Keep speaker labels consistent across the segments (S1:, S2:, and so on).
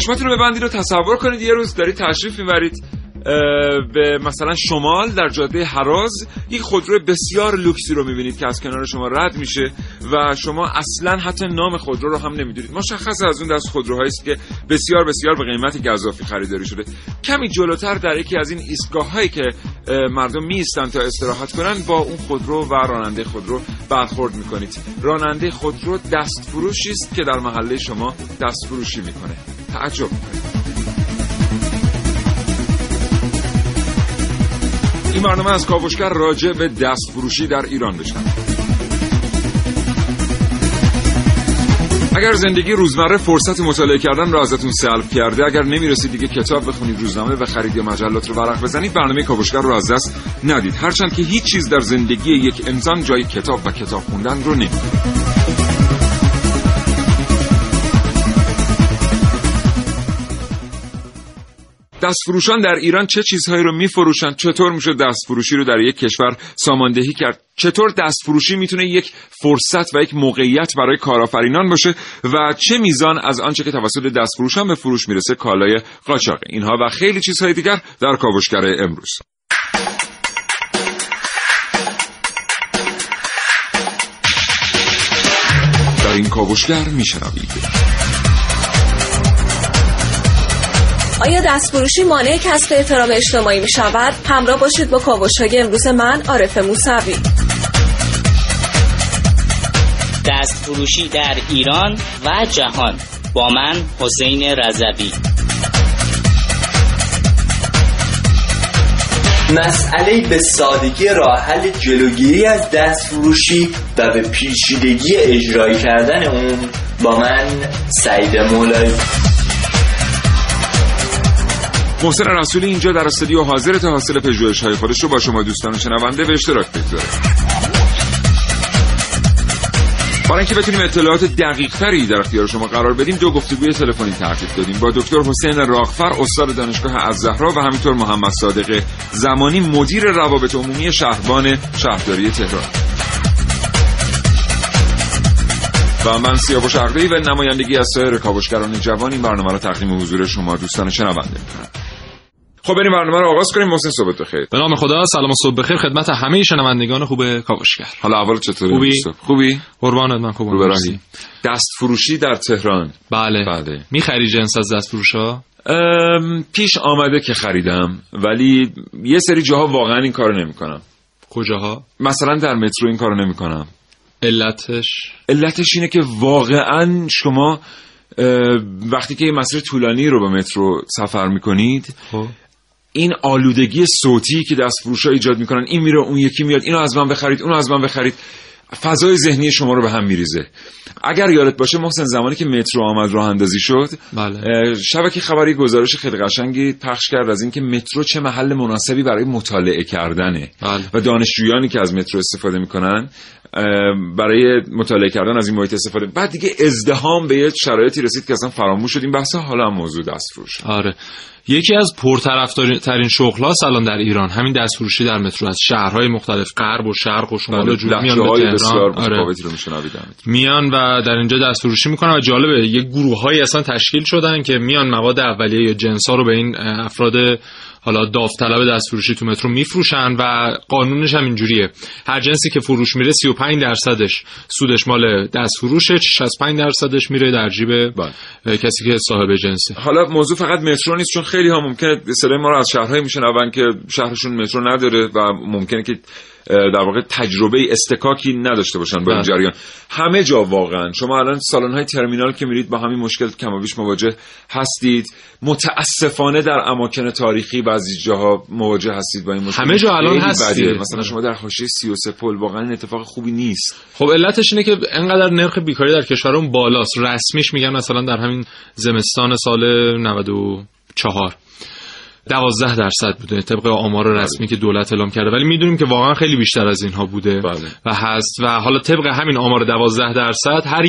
S1: چشماتون رو ببندید و تصور کنید یه روز دارید تشریف می‌برید به مثلا شمال در جاده حراز یک خودرو بسیار لوکسی رو می‌بینید که از کنار شما رد میشه و شما اصلا حتی نام خودرو رو هم نمی‌دونید. مشخص از اون دست خودروهایی است که بسیار بسیار به قیمت گزافی خریداری شده. کمی جلوتر در یکی از این ایستگاه هایی که مردم میستن تا استراحت کنن با اون خودرو و راننده خودرو برخورد می‌کنید. راننده خودرو دست فروشی است که در محله شما دست فروشی می‌کنه. تعجب این برنامه از کاوشگر راجع به دست فروشی در ایران بشن اگر زندگی روزمره فرصت مطالعه کردن را ازتون سلب کرده اگر نمی‌رسید دیگه کتاب بخونید روزنامه و خرید یا مجلات رو ورق بزنید برنامه کاوشگر رو از دست ندید. هرچند که هیچ چیز در زندگی یک انسان جای کتاب و کتاب خوندن رو نمیده. دستفروشان در ایران چه چیزهایی رو میفروشند چطور میشه دستفروشی رو در یک کشور ساماندهی کرد؟ چطور دستفروشی می‌تونه یک فرصت و یک موقعیت برای کارآفرینان باشه؟ و چه میزان از آنچه که توسط دستفروشان به فروش می‌رسه کالای قاچاقه اینها و خیلی چیزهای دیگر در کاوشگر امروز. در این کاوشگر میشنوید.
S2: آیا دستفروشی مانع کسب احترام اجتماعی می شود؟ همراه باشید با کاوش های امروز من عارف موسوی.
S3: دستفروشی در ایران و جهان. با من حسین رضوی.
S4: مسئله به سادگی راه حل جلوگیری از دستفروشی و به پیچیدگی اجرایی کردن اون با من سعید مولایی
S1: محسن رسولی اینجا در استودیو حاضر تا حاصل پژوهش های خودش رو با شما دوستان شنونده به اشتراک بگذاره برای اینکه بتونیم اطلاعات دقیق تری در اختیار شما قرار بدیم دو گفتگوی تلفنی ترتیب دادیم. با دکتر حسین راغفر استاد دانشگاه الزهرا و همینطور محمد صادق زمانی مدیر روابط عمومی شهربان شهرداری تهران. و من سیاوش عقلی و نمایندگی از سایر کاوشگران جوان این برنامه را تقدیم حضور شما دوستان شنونده. می‌کنم خب بریم برنامه رو آغاز کنیم محسن صحبت بخیر.
S5: به نام خدا سلام و صبح بخیر. خدمت همه شنوندگان خوب کاوشگر.
S1: حالا اول چطوری؟
S5: خوبی؟
S1: خوبی؟
S5: قربانت من خوبم.
S1: دست فروشی در تهران.
S5: بله. بله. می‌خری جنس از دست فروشا
S1: پیش آمده که خریدم ولی یه سری جاها واقعا این کارو نمی‌کنم.
S5: کجاها؟
S1: مثلا در مترو این کارو نمی‌کنم.
S5: علتش؟
S1: علتش اینه که واقعا شما وقتی که یه مسیر طولانی رو به مترو سفر می‌کنید خب. این آلودگی صوتی که دست فروش ایجاد می‌کنن این میره اون یکی میاد اینو از من بخرید اونو از من بخرید. فضای ذهنی شما رو به هم میریزه. اگر یادت باشه محسن زمانی که مترو آمد راه اندازی شد بله. شبکه خبری گزارش خیلی قشنگی پخش کرد از اینکه مترو چه محل مناسبی برای مطالعه کردنه. بله. و دانشجویانی که از مترو استفاده می‌کنن برای مطالعه کردن از این محیط استفاده. بعد دیگه ازدهام به یه شرایطی رسید که اصلا فراموش شد. این بحث حالا هم موضوع دستفروش.
S5: آره. یکی از پرطرفدارترین شغل‌ها الان در ایران. همین دستفروشی در مترو. از شهرهای مختلف غرب و شرق و شمال و جنوب میان
S1: تهران آره. رو
S5: میان و در اینجا دستفروشی می‌کنن و جالبه یه گروههایی اصلا تشکیل شدن که میان مواد اولیه یا جنسا رو به این افراد حالا داوطلب دستفروشی تو مترو میفروشن و قانونش هم اینجوریه هر جنسی که فروش میره 35 درصدش سودش مال دستفروشه 65 درصدش میره در جیب بله. کسی که صاحب جنسه
S1: حالا موضوع فقط مترو نیست چون خیلی ها ممکنه صدای ما رو از شهرهایی میشنون که شهرشون مترو نداره و ممکنه که در واقع تجربه استکاکی نداشته باشن با این
S5: بله.
S1: جریان. همه جا واقعا. شما الان سالن های ترمینال که میرید با همین مشکل کم و بیش مواجه هستید. متاسفانه در اماکن تاریخی بعضی جاها مواجه هستید با این مشکل.
S5: همه جا الان
S1: خیلی
S5: هستی.
S1: بدیه. مثلا شما در حاشیه 33 پل واقعا این اتفاق خوبی نیست.
S5: خب علتش اینه که انقدر نرخ بیکاری در کشورمون بالاست. رسمیش میگن مثلا در همین زمستان سال 94 دوازده درصد بوده. طبق آمار رسمی که دولت اعلام کرده. ولی می‌دونیم که واقعا خیلی بیشتر از اینها بوده
S1: بله.
S5: و هست و حالا طبق همین آمار دوازده درصد هر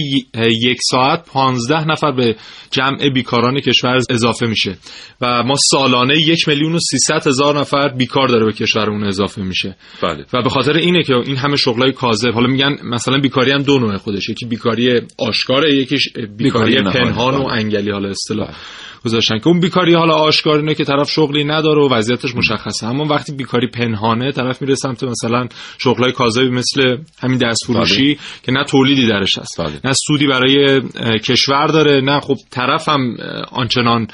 S5: یک ساعت پانزده نفر به جمع بیکاران کشور اضافه میشه و ما سالانه یک میلیون و سیصد هزار نفر بیکار داره به کشورمون اضافه میشه.
S1: بله.
S5: و به خاطر اینه که این همه شغلای کاذب حالا میگن مثلا بیکاری هم دو نوع خودش یکی بیکاری آشکاره یکیش بیکاری,
S1: بیکاری.
S5: پنهان و
S1: بله.
S5: انگلی حالا اصطلاح. گذاشتن که اون بیکاری حالا آشکار اینه که طرف شغلی نداره و وضعیتش مشخصه اما وقتی بیکاری پنهانه طرف میره سمت مثلا شغلای کاذبی مثل همین دست فروشی که نه تولیدی درش هست
S1: بله.
S5: نه سودی برای کشور داره نه خب طرف هم اه، آنچنان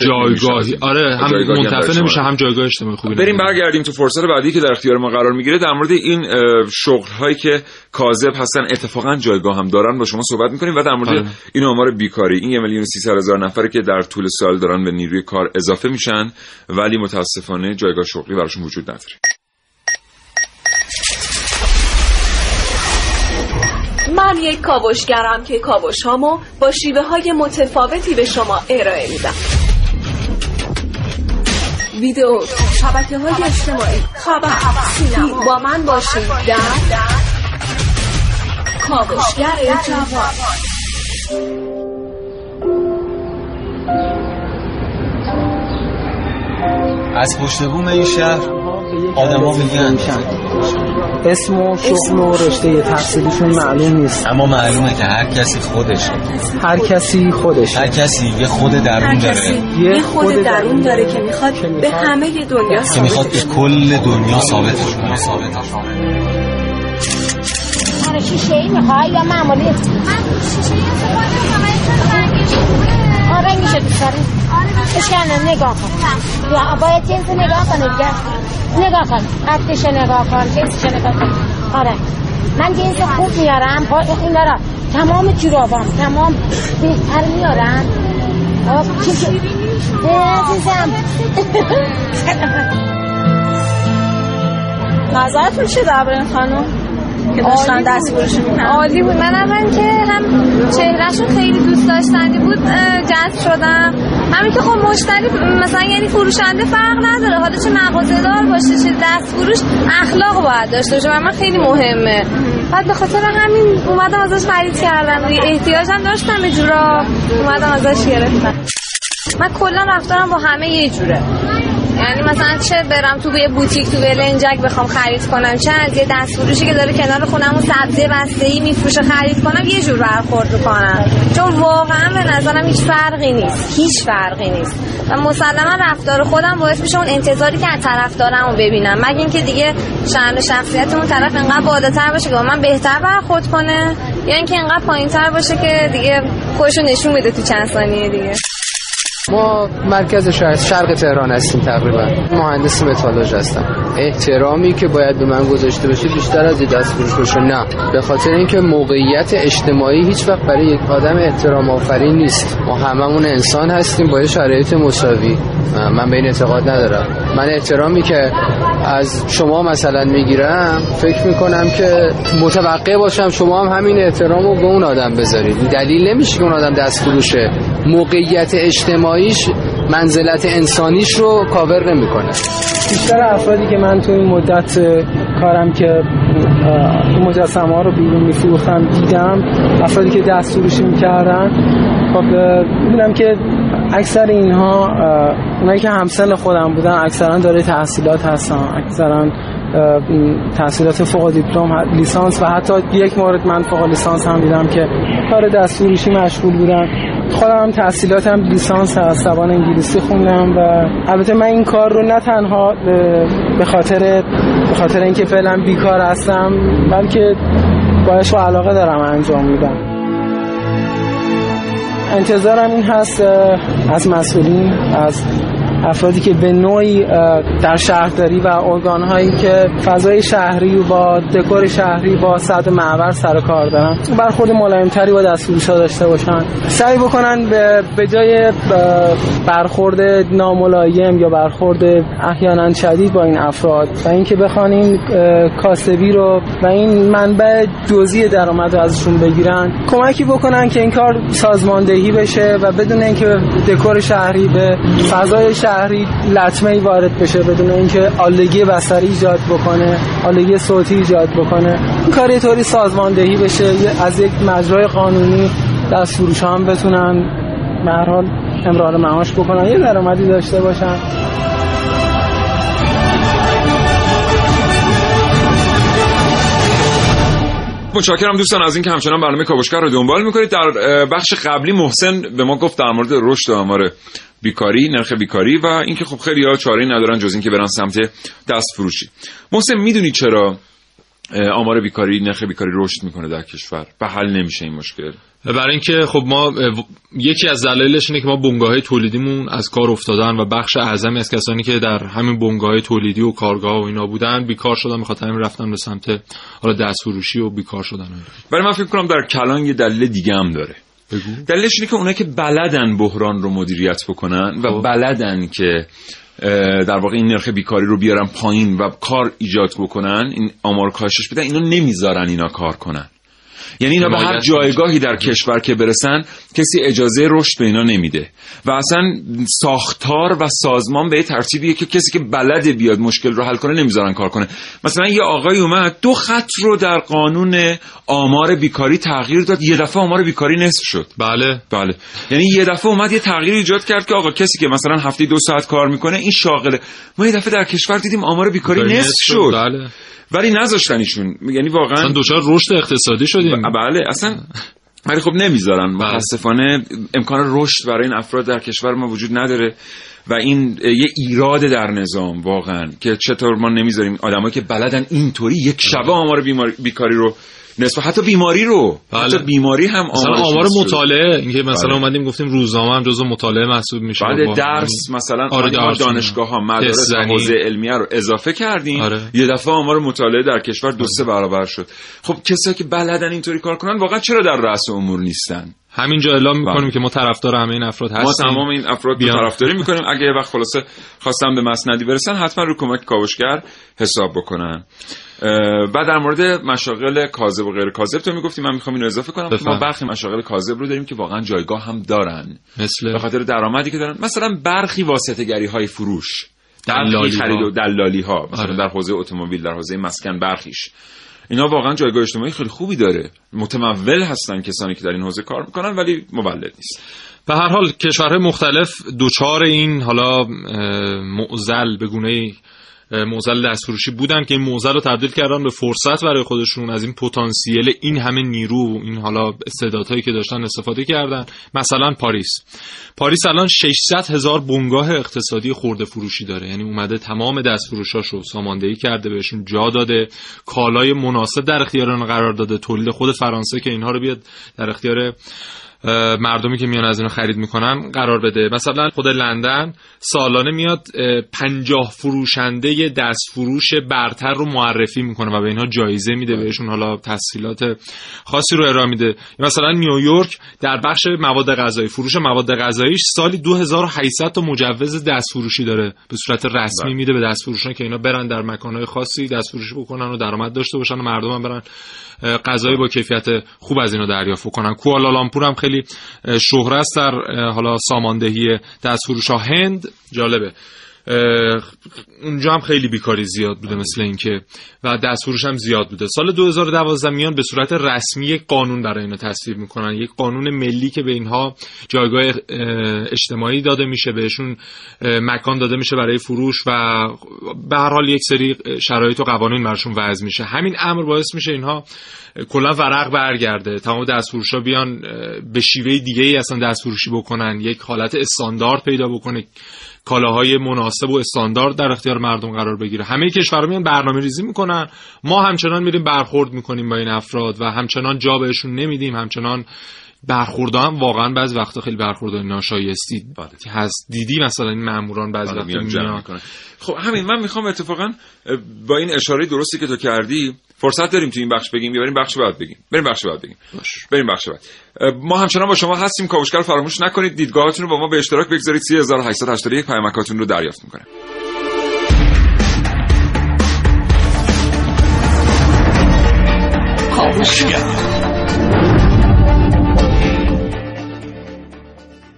S5: جایگاهی. آره هم منتفع نمیشه. هم جایگاه اجتماعی خوبی
S1: بریم. برگردیم تو فرصت بعدی که در اختیار ما قرار می‌گیره در مورد این شغل هایی که کاذب هستن اتفاقا جایگاه هم دارن با شما صحبت می‌کنیم و در مورد
S5: آره.
S1: این آمار بیکاری این یه میلیون و سیصد هزار نفری که در طول سال دارن به نیروی کار اضافه میشن ولی متاسفانه جایگاه شغلی براشون وجود نداره
S2: من یک کاوشگرم که کاوش هامو با شیوه های متفاوتی به شما ارائه میدم. ویدیو شبکه های اجتماعی. خبر سینما با من باشید در کاوشگر جوان.
S6: از پشت بوم این شهر آدما میگن
S7: اسم و شغل و رشته تحصیلیشون معلوم نیست.
S6: اما معلومه که هر کسی خودشه.
S7: هر کسی خودش
S6: هر کسی یه خود درون
S2: هر
S6: داره.
S2: کسی
S7: یه
S2: خود درون داره که می‌خواد به همه دنیا
S6: که می‌خواد به کل دنیا ثابتش کنه ثابتش
S8: آره شیشه ای می‌خوای یا معمولی؟ من شیشه ای آره رنگش دوست داری؟ اشکنه نگاه کن. یا باید جنس نگاه کنه دیگه. نگاه کن. قدش نگاه کن. جنسش نگاه کن. آره. من جنس خوب میارم. با این دارم. تمام جورابام. تمام بهتر میارم چی چی اه، عزیزم.
S9: نظرتون چه درباره این خانم؟ که داشتن
S8: عالی
S9: دست
S8: بود.
S9: فروشی می‌کردن؟
S10: عالی بود. من اول که هم چهرهشون خیلی دوست داشتنی بود جذب شدم. همین که خب مشتری مثلا یعنی فروشنده فرق نداره. حالا چه مغازه دار باشه چه دست فروش اخلاق باید داشته باشه من خیلی مهمه. بعد به خاطر همین اومدم ازش خرید کردم. دیگه احتیاجم داشتم به جورا اومدم ازش گرفتم. من کلا رفتارم با همه یه جوره. یعنی مثلا چه برم تو یه بوتیک تو بلنجک بخوام خرید کنم چه از یه دست فروشی که داره کنار خونم و سبزی بسته ای میفروشه خرید کنم یه جور برخورد می‌کنم. چون واقعا به نظرم هیچ فرقی نیست هیچ فرقی نیست. و مسلما رفتار خودم باعث میشه اون انتظاری که از طرف دارم و ببینم. مگه اینکه دیگه شأن شخصیت اون طرف انقدر بالاتر باشه که با من بهتر برخورد کنه؟ یا اینکه انقدر پایینتر باشه که دیگه خودشو نشون بده تو چند ثانیه دیگه.
S7: ما مرکز شهر شرق تهران هستیم تقریبا. مهندس متالوژ هستم. احترامی که باید به من گذاشته بشه بیشتر از دست فروش باشه نه. به خاطر اینکه موقعیت اجتماعی هیچ وقت برای یک آدم احترام آفرین نیست. ما هممون انسان هستیم با شرایط مساوی. من به این اعتقاد ندارم. من احترامی که از شما مثلا می‌گیرم فکر می‌کنم که متوقع باشم شما هم همین احترام رو به اون آدم بذارید. دلیل نمیشه که اون آدم دست فروشه موقعیت اجتماعیش منزلت انسانیش رو کاور نمی‌کنه. بیشتر افرادی که من تو این مدت کارم که این مجسمه ها رو بیرون میفروختم دیدم افرادی که دست فروشی می‌کردن خب می‌بینم که اکثر اینها اونایی که همسن خودم بودن اکثرا داره تحصیلات هستن اکثرا تحصیلات فوق دیپلم لیسانس و حتی یک مورد من فوق لیسانس هم دیدم که کار دست فروشی مشغول بودن. خودم هم تحصیلاتم لیسانس هست زبان انگلیسی خوندم و البته من این کار رو نه تنها به خاطر به خاطر اینکه فعلا بیکار هستم بلکه با عشق و علاقه دارم انجام میدم. انتظارم این هست از مسئولین از
S11: افرادی که به نوعی در شهرداری و ارگانهایی که فضای شهری و با دکور شهری با سطح معبر سر کار دارن برخورد ملایمتری با دستفروش ها داشته باشن. سعی بکنن به جای برخورد ناملایم یا برخورد احیانا شدید با این افراد و اینکه بخوان این کاسبی رو و این منبع جزئی درآمد ازشون بگیرن کمکی بکنن که این کار سازماندهی بشه و بدون اینکه دکور شهری به فضای شهری لطمه وارد بشه بدون اینکه آلگی بصری ایجاد بکنه آلگی صوتی ایجاد بکنه. این کار یه طوری سازماندهی بشه از یک مجرای قانونی دست فروش هم بتونن به حال امرار معاش بکنن. یه درآمدی داشته باشن.
S1: متشکرم دوستان از اینکه همچنان برنامه کاوشگر رو دنبال می‌کنید. در بخش قبلی محسن به ما گفت در مورد رشد آمار بیکاری نرخ بیکاری و اینکه خب خیلی ها چاره ندارن جز اینکه برن سمت دست فروشی. محسن می‌دونی چرا آمار بیکاری نرخ بیکاری رشد می‌کنه در کشور؟ به حل نمیشه این مشکل.
S5: برای اینکه خب ما یکی از دلایلش اینه که ما بنگاه تولیدیمون از کار افتادن و بخش اعظمی از کسانی که در همین بنگاه تولیدی و کارگاه و اینا بودن بیکار شدن میخاطر همین رفتن به سمت حالا دست فروشی و بیکار شدن
S1: برای من فکر کنم در کلان یه دلیل دیگه هم داره بگو. دلیلش اینه که اونایی که بلدن بحران رو مدیریت بکنن و خب. بلدن که در واقع این نرخ بیکاری رو بیارن پایین و کار ایجاد بکنن این آمار کاهشش بدن اینا نمی‌ذارن اینا کار کنن یعنی اینا به هر جایگاهی در کشور که برسن کسی اجازه رشد به اینا نمیده. و اصلا ساختار و سازمان به ترتیبیه که کسی که بلد بیاد مشکل رو حل کنه نمی‌ذارن کار کنه. مثلا یه آقای اومد دو خط رو در قانون آمار بیکاری تغییر داد یه دفعه آمار بیکاری نصف شد.
S5: بله.
S1: بله. یعنی یه دفعه اومد یه تغییر ایجاد کرد که آقا کسی که مثلا هفته دو ساعت کار می‌کنه این شاغله. ما یه دفعه در کشور دیدیم آمار بیکاری نصف شد.
S5: بله.
S1: ولی نذاشتنشون یعنی واقعا
S5: اصلا دوچار رشد اقتصادی شدیم.
S1: بله اصلا. ولی خب نمی‌ذارن. بله. متاسفانه امکان رشد برای این افراد در کشور ما وجود نداره و این یه ایراد در نظام واقعا که چطور ما نمی‌ذاریم. آدمایی که بلدن اینطوری یک شبه آمار بیکاری رو نصف حتی بیماری رو. بله. حتی بیماری هم
S5: مثلا آمار مطالعه اینکه مثلا بله. اومدیم گفتیم روزنامه هم جزو مطالعه محسوب میشه
S1: بعد درس مثلا آره دانشگاه ها مدارس حوزه علمیه رو اضافه کردیم. آره. یه دفعه آمار مطالعه در کشور دو سه برابر شد. خب کسایی که بلدن اینطوری کار کنن واقعا چرا در رأس امور نیستن؟
S5: همینجا اعلام می‌کنیم بله. که ما طرفدار همه این افراد هستیم.
S1: ما تمام این افراد رو طرفداری می‌کنیم. اگه یه وقت خلاصه خواستم به مسندی برسن حتما رو کمک کاوشگر حساب بکنن. بعد در مورد مشاغل کاذب و غیر کاذب تو می‌گفتی من می‌خوام اینو اضافه کنم. که ما برخی مشاغل کاذب رو داریم که واقعا جایگاه هم دارن.
S5: مثل؟
S1: به خاطر درآمدی که دارن. مثلا برخی واسطه گری های فروش دلالی خرید و دلالی ها مثلا آره. در حوزه اتومبیل در حوزه مسکن برخیش. اینا واقعا جایگاه اجتماعی خیلی خوبی داره. متمول هستن کسانی که در این حوزه کار می‌کنن ولی مولد نیست.
S5: به هر حال کشورهای مختلف دوچار این حالا معزل به گونه موزل دستفروشی بودن که این موزل رو تبدیل کردن به فرصت برای خودشون. از این پتانسیل این همه نیرو این حالا استعدادهایی که داشتن استفاده کردن. مثلا پاریس. پاریس الان 600 هزار بنگاه اقتصادی خورده فروشی داره. یعنی اومده تمام دستفروشاشو ساماندهی کرده بهشون جا داده. کالای مناسب در اختیار قرار داده. تولید خود فرانسه که اینها رو بیاد در اختیار مردمی که میان از اینو خرید می‌کنن قرار بده مثلا خود لندن سالانه میاد پنجاه فروشنده دست فروش برتر رو معرفی می‌کنه و به اینها جایزه میده بله. بهشون حالا تسهیلات خاصی رو ارائه میده مثلا نیویورک در بخش مواد غذایی فروش مواد غذاییش سالی 2800 تا مجوز دست فروشی داره به صورت رسمی بله. میده به دست فروشان که اینا برن در مکانهای خاصی دست فروشی بکنن و درآمد داشته باشن و مردم هم برن غذای با کیفیت خوب از اینو دریافت کنن کوالالامپور هم خیلی شهره است در حالا ساماندهی دست فروش هند؟ جالبه. اونجا هم خیلی بیکاری زیاد بوده مثل اینکه و دستفروش هم زیاد بوده. سال 2012 میان به صورت رسمی یک قانون برای اینا تصویب می‌کنن. یک قانون ملی که به اینها جایگاه اجتماعی داده میشه بهشون مکان داده میشه برای فروش و به هر حال یک سری شرایط و قوانین براشون وضع میشه. همین امر باعث میشه اینها کلا ورق برگرده. تمام دستفروش ها بیان به شیوه دیگه ای اصلا دستفروشی بکنن. یک حالت استاندارد پیدا بکنه. کالاهای مناسب و استاندارد در اختیار مردم قرار بگیره. همه کشورها میان برنامه ریزی می‌کنن. ما همچنان میریم برخورد می‌کنیم با این افراد و همچنان جا بهشون نمیدیم. همچنان برخوردها هم واقعا بعضی وقتا خیلی برخورد ناشایستی
S1: بله.
S5: هست. دیدی مثلا این ماموران بعضی
S1: بله،
S5: وقتا
S1: میان. خب همین من می‌خوام اتفاقا با این اشاره درستی که تو کردی فرصت داریم تو این بخش بگیم؟ یا بریم بخش بعد بگیم؟ بریم بخش بعد بگیم. بریم بخش بعد. ما همچنان با شما هستیم. کاوشگر فراموش نکنید. دیدگاهاتون رو با ما به اشتراک بگذارید. 3881 پیامکاتون رو دریافت می‌کنه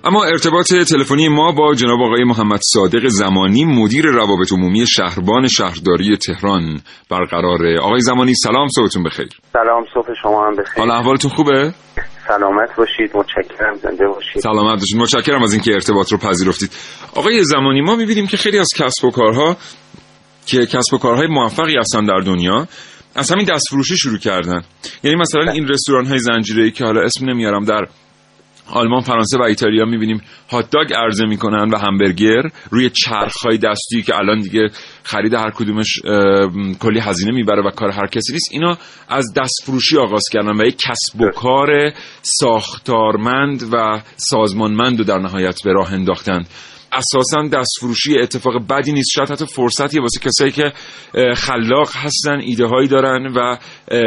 S1: اما ارتباط تلفنی ما با جناب آقای محمد صادق زمانی مدیر روابط عمومی شهربان شهرداری تهران برقراره آقای زمانی سلام صبحتون بخیر.
S12: سلام صبح شما هم بخیر.
S1: حال احوالتون خوبه؟
S12: سلامت باشید متشکرم زنده باشید.
S1: سلامت باشید متشکرم از اینکه ارتباط رو پذیرفتید. آقای زمانی ما می‌بینیم که خیلی از کسب و کارها که کسب و کارهای موفقی هستن در دنیا از همین دستفروشی شروع کردن. یعنی مثلا این رستوران های زنجیره که حالا اسم نمیارم در آلمان، فرانسه و ایتالیا می‌بینیم هات داگ عرضه می‌کنن و همبرگر روی چرخهای دستی که الان دیگه خرید هر کدومش کلی هزینه می‌بره و کار هر کسی نیست. اینا از دستفروشی آغاز کردن و یک کسب و کار ساختارمند و سازمانمند رو در نهایت به راه انداختن. اساسا دستفروشی اتفاق بدی نیست. شاید حتی فرصتی واسه کسایی که خلاق هستن ایده هایی دارن و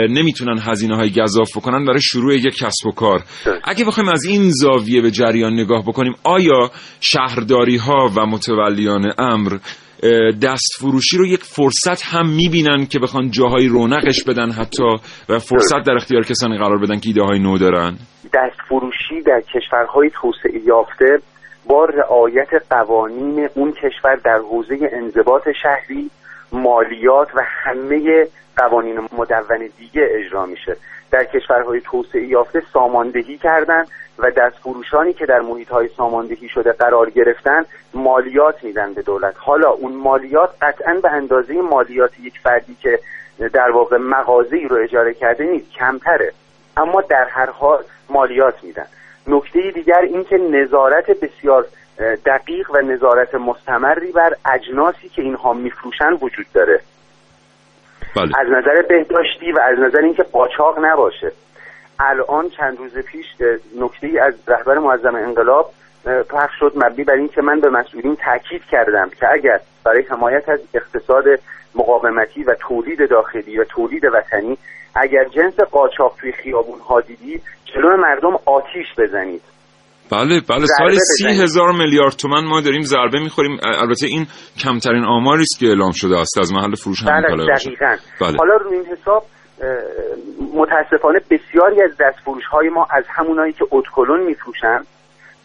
S1: نمی‌تونن هزینه های گذاف بکنن برای شروع یک کسب و کار. اگه بخوایم از این زاویه به جریان نگاه بکنیم آیا شهرداری ها و متولیان امر اه، دستفروشی رو یک فرصت هم می‌بینن که بخوان جاهای رونقش بدن حتی و فرصت در اختیار کسانی قرار بدن که ایده های نو دارن؟
S12: دست فروشی در کشورهای توسعه یافته با رعایت قوانین اون کشور در حوزه انضباط شهری مالیات و همه قوانین مدون دیگه اجرا میشه. در کشورهای توسعه یافته ساماندهی کردن و دستفروشانی که در محیطهای ساماندهی شده قرار گرفتن مالیات میدن به دولت. حالا اون مالیات قطعا به اندازه مالیات یک فردی که در واقع مغازه رو اجاره کرده نیست کمتره. اما در هر حال مالیات میدن. نکته دیگر این که نظارت بسیار دقیق و نظارت مستمری بر اجناسی که اینها میفروشن وجود داره
S1: بله.
S12: از نظر بهداشتی و از نظر اینکه قاچاق نباشه الان چند روز پیش نکته ای از رهبر معظم انقلاب پخش شد مبنی بر اینکه من به مسئولین تاکید کردم که اگر برای حمایت از اقتصاد مقاومتی و تولید داخلی و تولید وطنی اگر جنس قاچاق توی خیابون ها دیدید جلو مردم آتیش بزنید
S1: بله بله سال سی. هزار میلیارد تومن ما داریم ضربه می‌خوریم البته این کمترین آماری است که اعلام شده است از محل فروش همین
S12: بله. دقیقا
S1: بله.
S12: حالا روی این حساب متاسفانه بسیاری از دستفروش های ما از همونایی که اتکلون میفروشن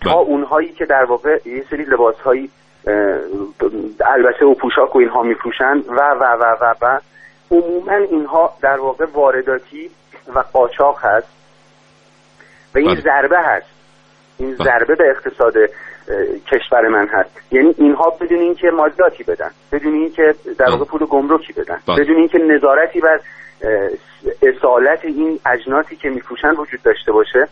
S12: تا اونهایی که در واقع یه سری لباس هایی البته و پوشاک و اینها میفروشن و و و و و عموما اینها در واقع وارداتی و قاچاق هست و این
S1: بله.
S12: ضربه هست این ضربه به اقتصاد کشور من هست یعنی اینها بدون اینکه مالیاتی بدن بدون اینکه در واقع پول گمرکی بدن
S1: بله.
S12: بدون اینکه نظارتی بر اصالت این اجناسی که میفروشن وجود داشته باشه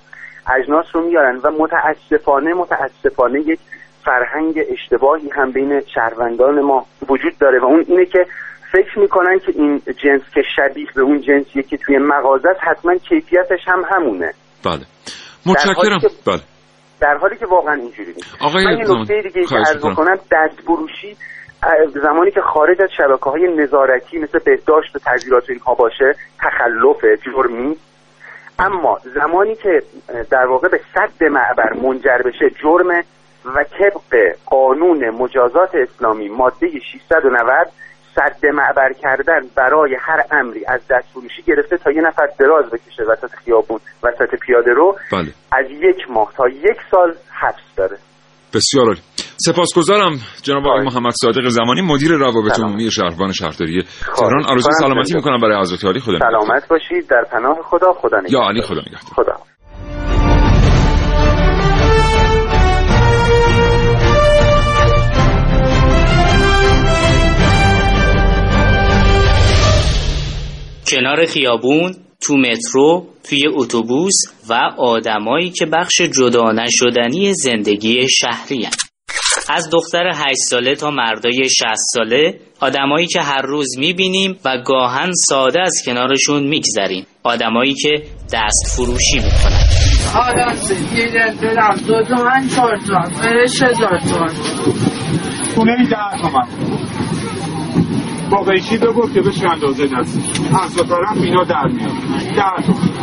S12: اجناس رو میارن و متاسفانه متاسفانه یک فرهنگ اشتباهی هم بین شهروندان ما وجود داره و اون اینه که فکر می‌کنن که این جنس که شبیه به اون جنسیه که توی مغازه است حتما کیفیتش هم همونه.
S1: بله. متشکرم.
S12: که-
S1: بله.
S12: در حالی که واقعا اینجوری نیست.
S1: آقای
S12: من یه نکته دیگه که عرض. کنم دست فروشی اه، زمانی که خارج از شبکه های نظارتی مثل بهداشت و تعذیرات و اینها باشه تخلف جرمی. اما زمانی که در واقع به صد معبر منجر بشه جرم و طبق قانون مجازات اسلامی ماده 690 صد معبر کردن برای هر امری از دست فروشی گرفته تا یه نفر دراز بکشه وسط خیابون وسط پیاده رو
S1: بله.
S12: از یک ماه تا یک سال حبس داره.
S1: بسیار عالی. سپاسگزارم جناب آقای محمد صادق زمانی مدیر روابط عمومی شهربان شهرداری تهران. آرزوی
S12: می‌کنم.
S1: سلامتی می‌کنم برای حضرت عالی خدا.
S12: سلامت باشید. در پناه خدا خدا نگهدار.
S1: یا علی خدا نگهدار.
S12: خدا
S3: کنار خیابون تو مترو توی اتوبوس و آدمایی که بخش جدا نشدنی زندگی شهری هن. از دختر 8 ساله تا مردای 60 ساله آدمایی که هر روز می‌بینیم و گاهن ساده از کنارشون میگذریم. آدمایی که دست فروشی می‌کنن.
S11: آدم یه دلم دو تومن چهار تومن فرش هزار تومن
S13: خونه ای ده تومن با قیچی بگو که بشه اندازه دست از دو طرف اینا در میاد تومن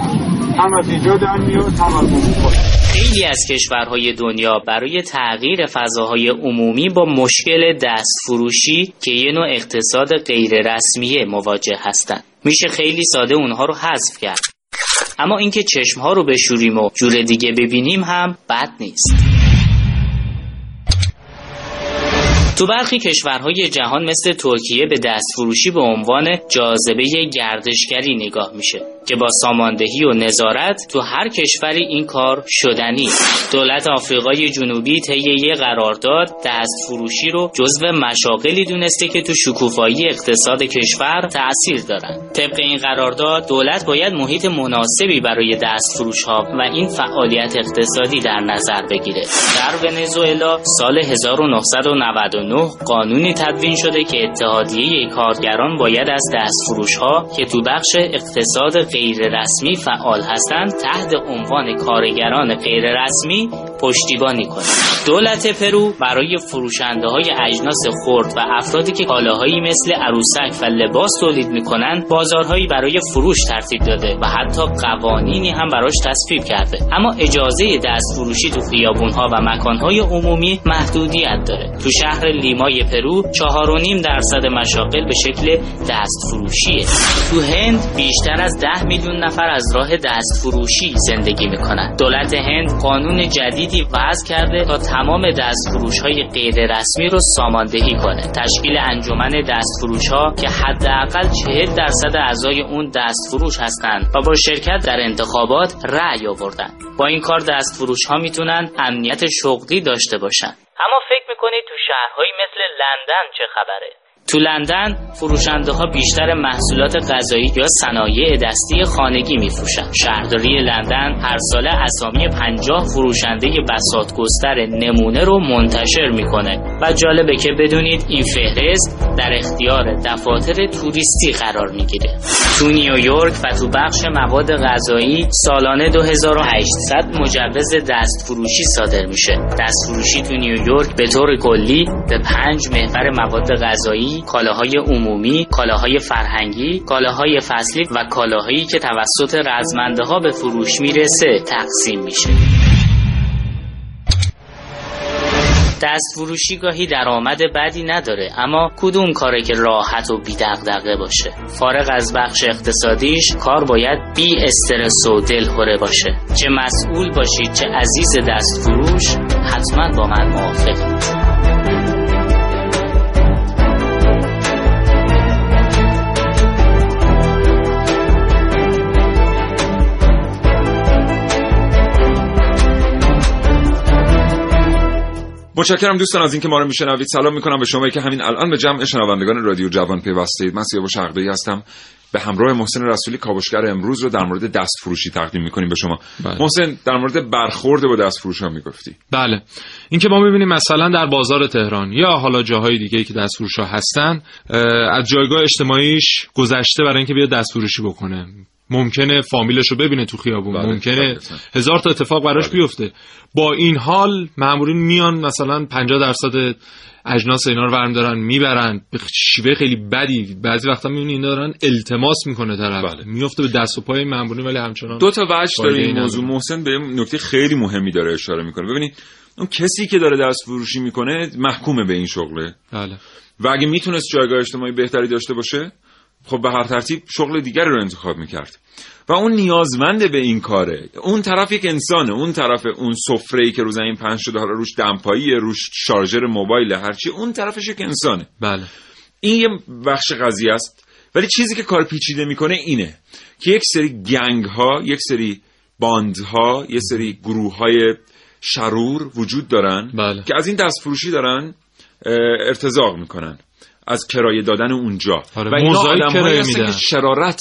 S13: هم از اینجا در میاد هم از اون
S3: خیلی از کشورهای دنیا برای تغییر فضاهای عمومی با مشکل دست فروشی که یه نوع اقتصاد غیر رسمیه مواجه هستند. میشه خیلی ساده اونها رو حذف کرد. اما اینکه چشمها رو بشوریم و جور دیگه ببینیم هم بد نیست. تو برخی کشورهای جهان مثل ترکیه به دستفروشی به عنوان جاذبه گردشگری نگاه میشه. که با ساماندهی و نظارت تو هر کشوری این کار شدنی دولت آفریقای جنوبی طی یه قرارداد دستفروشی رو جزو مشاغلی دونسته که تو شکوفایی اقتصاد کشور تأثیر دارن. طبق این قرارداد دولت باید محیط مناسبی برای دستفروش ها و این فعالیت اقتصادی در نظر بگیره. در ونزوئلا سال 1999 قانونی تدوین شده که اتحادیه کارگران باید از دستفروش ها که تو بخش اقتصاد غیر رسمی فعال هستند تحت عنوان کارگران غیر رسمی پشتیبانی کنند دولت پرو برای فروشنده های اجناس خرد و افرادی که کالاهایی مثل عروسک و لباس تولید می‌کنند بازارهایی برای فروش ترتیب داده و حتی قوانینی هم براش تصویب کرده. اما اجازه دستفروشی تو خیابونها و مکانهای عمومی محدودیت داره. تو شهر لیمای پرو چهار و نیم درصد مشاغل به شکل دستفروشیه. تو هند بیشتر از ده میلیون نفر از راه دستفروشی زندگی می‌کنند دولت هند قانون جدیدی وضع کرده تا تمام دستفروش های غیر رسمی رو ساماندهی کنه. تشکیل انجمن دستفروش ها که حداقل 40 درصد اعضای اون دستفروش هستند و با شرکت در انتخابات رأی آوردن. با این کار دستفروش ها می‌تونن امنیت شغلی داشته باشن. اما فکر می‌کنید تو شهرهایی مثل لندن چه خبره؟ تو لندن فروشنده ها بیشتر محصولات غذایی یا صنایع دستی خانگی میفروشند. شهرداری لندن هر ساله اسامی 50 فروشنده بساطگستر نمونه رو منتشر می‌کنه و جالبه که بدونید این فهرست در اختیار دفاتر توریستی قرار می‌گیره. تو نیویورک و تو بخش مواد غذایی سالانه 2800 مجوز دستفروشی صادر میشه. دستفروشی تو نیویورک به طور کلی به 5 محور مواد غذایی کالاهای عمومی، کالاهای فرهنگی، کالاهای فصلی و کالاهایی که توسط رزمنده ها به فروش می‌رسه تقسیم میشه. دست فروشی گاهی درآمد بدی نداره اما کدوم کاره که راحت و بی دغدغه باشه؟ فارغ از بخش اقتصادیش کار باید بی استرس و دلهوره باشه. چه مسئول باشید چه عزیز دست فروش حتما با من موافقید.
S1: متشکرم دوستان از اینکه ما رو میشنوید. سلام می‌کنم به شما که همین الان به جمع شنوندگان رادیو جوان پیوسته اید من سیاوش شرقی هستم. به همراه محسن رسولی کاوشگر امروز رو در مورد دست فروشی تقدیم می‌کنیم به شما. بله. محسن در مورد برخورد با دست فروش ها می‌گفتی.
S5: بله. اینکه ما می‌بینیم مثلا در بازار تهران یا حالا جاهای دیگه که دست فروش ها هستن از جایگاه اجتماعیش گذشته برای اینکه بیاد دست فروشی بکنه. ممکنه فامیلش رو ببینه تو خیابون. بله، ممکنه بله. هزار تا اتفاق براش بله. بیفته. با این حال مامورین میان مثلا 50 درصد اجناس اینا رو ورم دارن می‌برن. به شیوه خیلی بدی. بعضی وقتا می‌بینی اینا دارن التماس می‌کنه طرف. بله. میفته به دست و پای مامورین ولی همچنان
S1: دو تا وجه داره این موضوع. محسن به نکته خیلی مهمی داره اشاره می‌کنه. ببینید اون کسی که داره دست فروشی می‌کنه محکومه به این شغله.
S5: بله.
S1: و اگه می‌تونست جایگاه اجتماعی بهتری داشته باشه خب به هر ترتیب شغل دیگر رو انتخاب می‌کرد. و اون نیازمند به این کاره اون طرف یک انسانه اون طرف اون سفره ای که رو زمین پنج شده حالا روش دمپایی روش شارژر موبایل هرچی اون طرفش یک انسانه.
S5: بله.
S1: این یه بخش قضیه است. ولی چیزی که کار پیچیده می‌کنه اینه که یک سری گنگ ها یک سری باند ها یک سری گروه های شرور وجود دارن
S5: بله.
S1: که از این دست فروشی دارن ارتزاق می‌کنن. از کرایه دادن اونجا.
S5: آره
S1: و
S5: اینا آدم
S1: که شرارت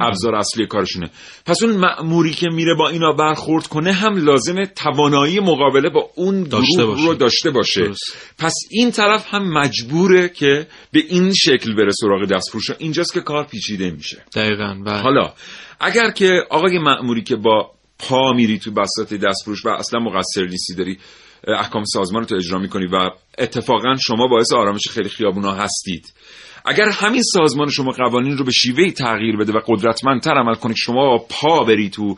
S1: ابزار اصلی کارشونه. پس اون مأموری که میره با اینا برخورد کنه هم لازمه توانایی مقابله با اون
S5: داشته
S1: رو داشته باشه.
S5: درست.
S1: پس این طرف هم مجبوره که به این شکل بره سراغ دستفروش اینجاست که کار پیچیده میشه.
S5: دقیقا بله.
S1: حالا اگر که آقای مأموری که با پا میری تو بساط دستفروش و اصلا مقصر نیستی داری احکام سازمان رو تو اجرا می‌کنی و اتفاقا شما باعث آرامش خیلی خیابونا هستید. اگر همین سازمان شما قوانین رو به شیوهی تغییر بده و قدرتمندتر عمل کنید شما پا بری تو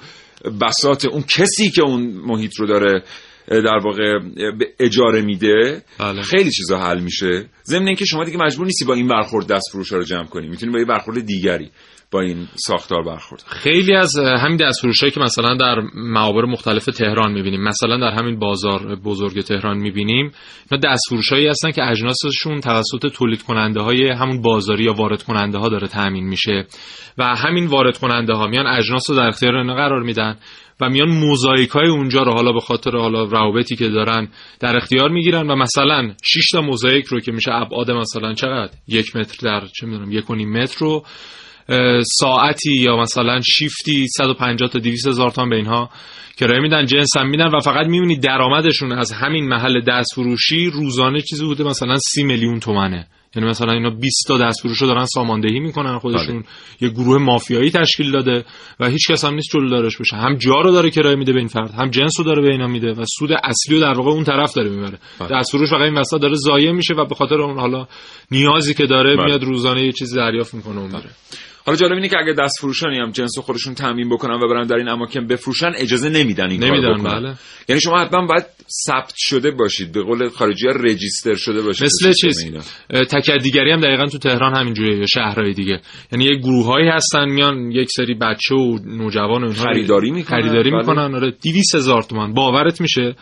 S1: بساط اون کسی که اون محیط رو داره در واقع اجاره میده
S5: بله.
S1: خیلی چیزا حل میشه. ضمن اینکه شما دیگه مجبور نیستی با این برخورد دست فروش رو جمع کنی. می‌تونی با یه برخورد دیگری. با این ساختار برخورد.
S5: خیلی از همین دستفروشایی که مثلا در معابر مختلف تهران می‌بینیم مثلا در همین بازار بزرگ تهران می‌بینیم اینا دستفروشایی هستن که اجناسشون توسط تولید کننده های همون بازاری یا وارد کننده ها داره تامین میشه و همین وارد کننده ها میان اجناس رو در اختیار اینا قرار میدن و میان موزاییک های اونجا رو حالا به خاطر حالا روابطی که دارن در اختیار می‌گیرن و مثلا 6 تا موزاییک رو که میشه ابعاد مثلا چقدر؟ یک متر در چه می‌دونم یک و نیم متر رو ساعتی یا مثلا شیفتی 150 تا 200 هزار تومان به اینها کرایه میدن جنس هم میدن و فقط می‌بینید درآمدشون از همین محل دست فروشی روزانه چیزی بوده مثلا 30 میلیون تومنه. یعنی مثلا اینا 20 تا دست فروش دارن ساماندهی می‌کنن خودشون یه گروه مافیایی تشکیل داده و هیچ کس هم نیست جلودارش بشه. هم جا رو داره کرایه میده به این فرد هم جنس رو داره به اینا میده و سود اصلی رو در واقع اون طرف داره می‌بره. دست فروش فقط این وسط داره ضایع میشه و به خاطر اون حالا نیازی که داره
S1: بله.
S5: میاد روزانه یه چیزی دریافت می‌کنه اون
S1: حالا جالب اینه که اگه دست فروشانی هم جنس خودشون تامین بکنن و برن در این اماکن بفروشن اجازه نمیدن این
S5: نمیدن،
S1: کارو بکنن.
S5: بله.
S1: یعنی شما حتما باید ثبت شده باشید به قول خارجی ها رجیستر شده باشید
S5: مثل چیز؟ تکدیگری هم دقیقا تو تهران همینجوریه یا شهرهای دیگه. یعنی یک گروههایی هستن میان یک سری بچه و نوجوان و
S1: خریداری می‌کنن،
S5: خریداری
S1: بله.
S5: می‌کنن آره 200 هزار تومان. باورت میشه؟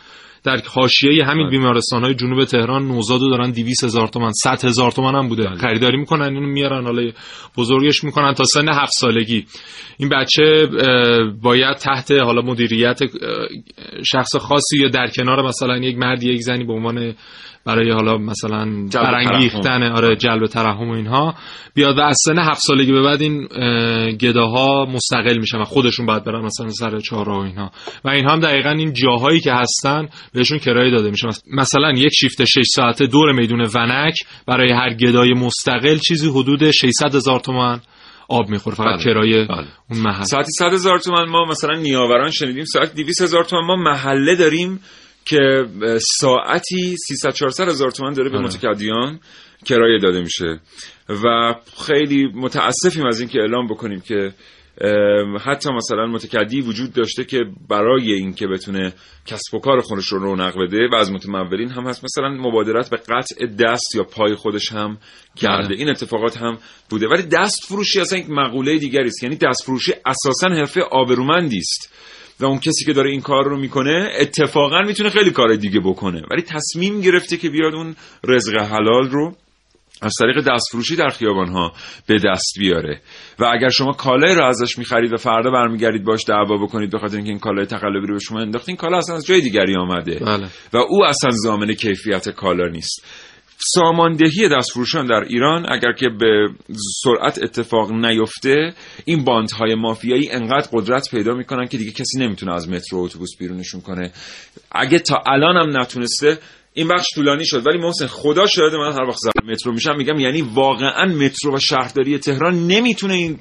S5: در حاشیه همین بیمارستان های جنوب تهران نوزادو دارن 200 هزار تومان 100 هزار تومان هم بوده. خریداری می‌کنن اینو میارن حالا بزرگش می‌کنن تا سن هفت سالگی. این بچه باید تحت حالا مدیریت شخص خاصی یا در کنار مثلا یک مرد یک زنی به عنوان برای حالا مثلا برانگیختن. آره جلب ترحم و اینها بیاد و از سن هفت سالگی به بعد این اه، گداها مستقل میشن و خودشون باید برن مثلا سر چهارراه و اینها و اینها هم دقیقا این جاهایی که هستن بهشون کرایه داده میشه مثلا یک شیفت 6 ساعته دور میدون ونک برای هر گدای مستقل چیزی حدود 600 هزار تومان آب می‌خوره فقط
S1: بله.
S5: کرایه
S1: بله.
S5: اون محل
S1: ساعتی 100 هزار تومن ما مثلا نیاوران شنیدیم ساعت 200 هزار تومن ما محله داریم که ساعتی 300 400 هزار تومن داره به
S5: آره.
S1: متکدیان کرایه داده میشه. و خیلی متاسفیم از اینکه اعلام بکنیم که حتی مثلا متکدی وجود داشته که برای اینکه بتونه کسب و کار خودش رو رونق بده و از متمولین هم هست. مثلا مبادرت به قطع دست یا پای خودش هم کرده
S5: بله.
S1: این اتفاقات هم بوده. ولی دست فروشی اصلا یک مقوله دیگری است. یعنی دست فروشی اساسا حرفه آبرومندی است. و اون کسی که داره این کار رو می‌کنه اتفاقا می‌تونه خیلی کار دیگه بکنه. ولی تصمیم گرفته که بیاد اون رزق حلال رو از طریق دست فروشی در خیابان ها به دست بیاره. و اگر شما کالای رو ازش می‌خرید و فردا برمیگردید باش دعوا بکنید به خاطر اینکه این کالای تقلبی رو به شما انداخت این کالا اصلا از جای دیگری آمده.
S5: بله.
S1: و او اصلا ضامن کیفیت کالا نیست. ساماندهی دستفروشان در ایران اگر که به سرعت اتفاق نیفته این باندهای مافیایی انقدر قدرت پیدا می‌کنن که دیگه کسی نمی‌تونه از مترو اتوبوس بیرونشون کنه. اگه تا الان هم نتونسته این بخش طولانی شد. ولی محسن خدا شاهد من هر وقت مترو میشم میگم یعنی واقعا مترو و شهرداری تهران نمی‌تونه این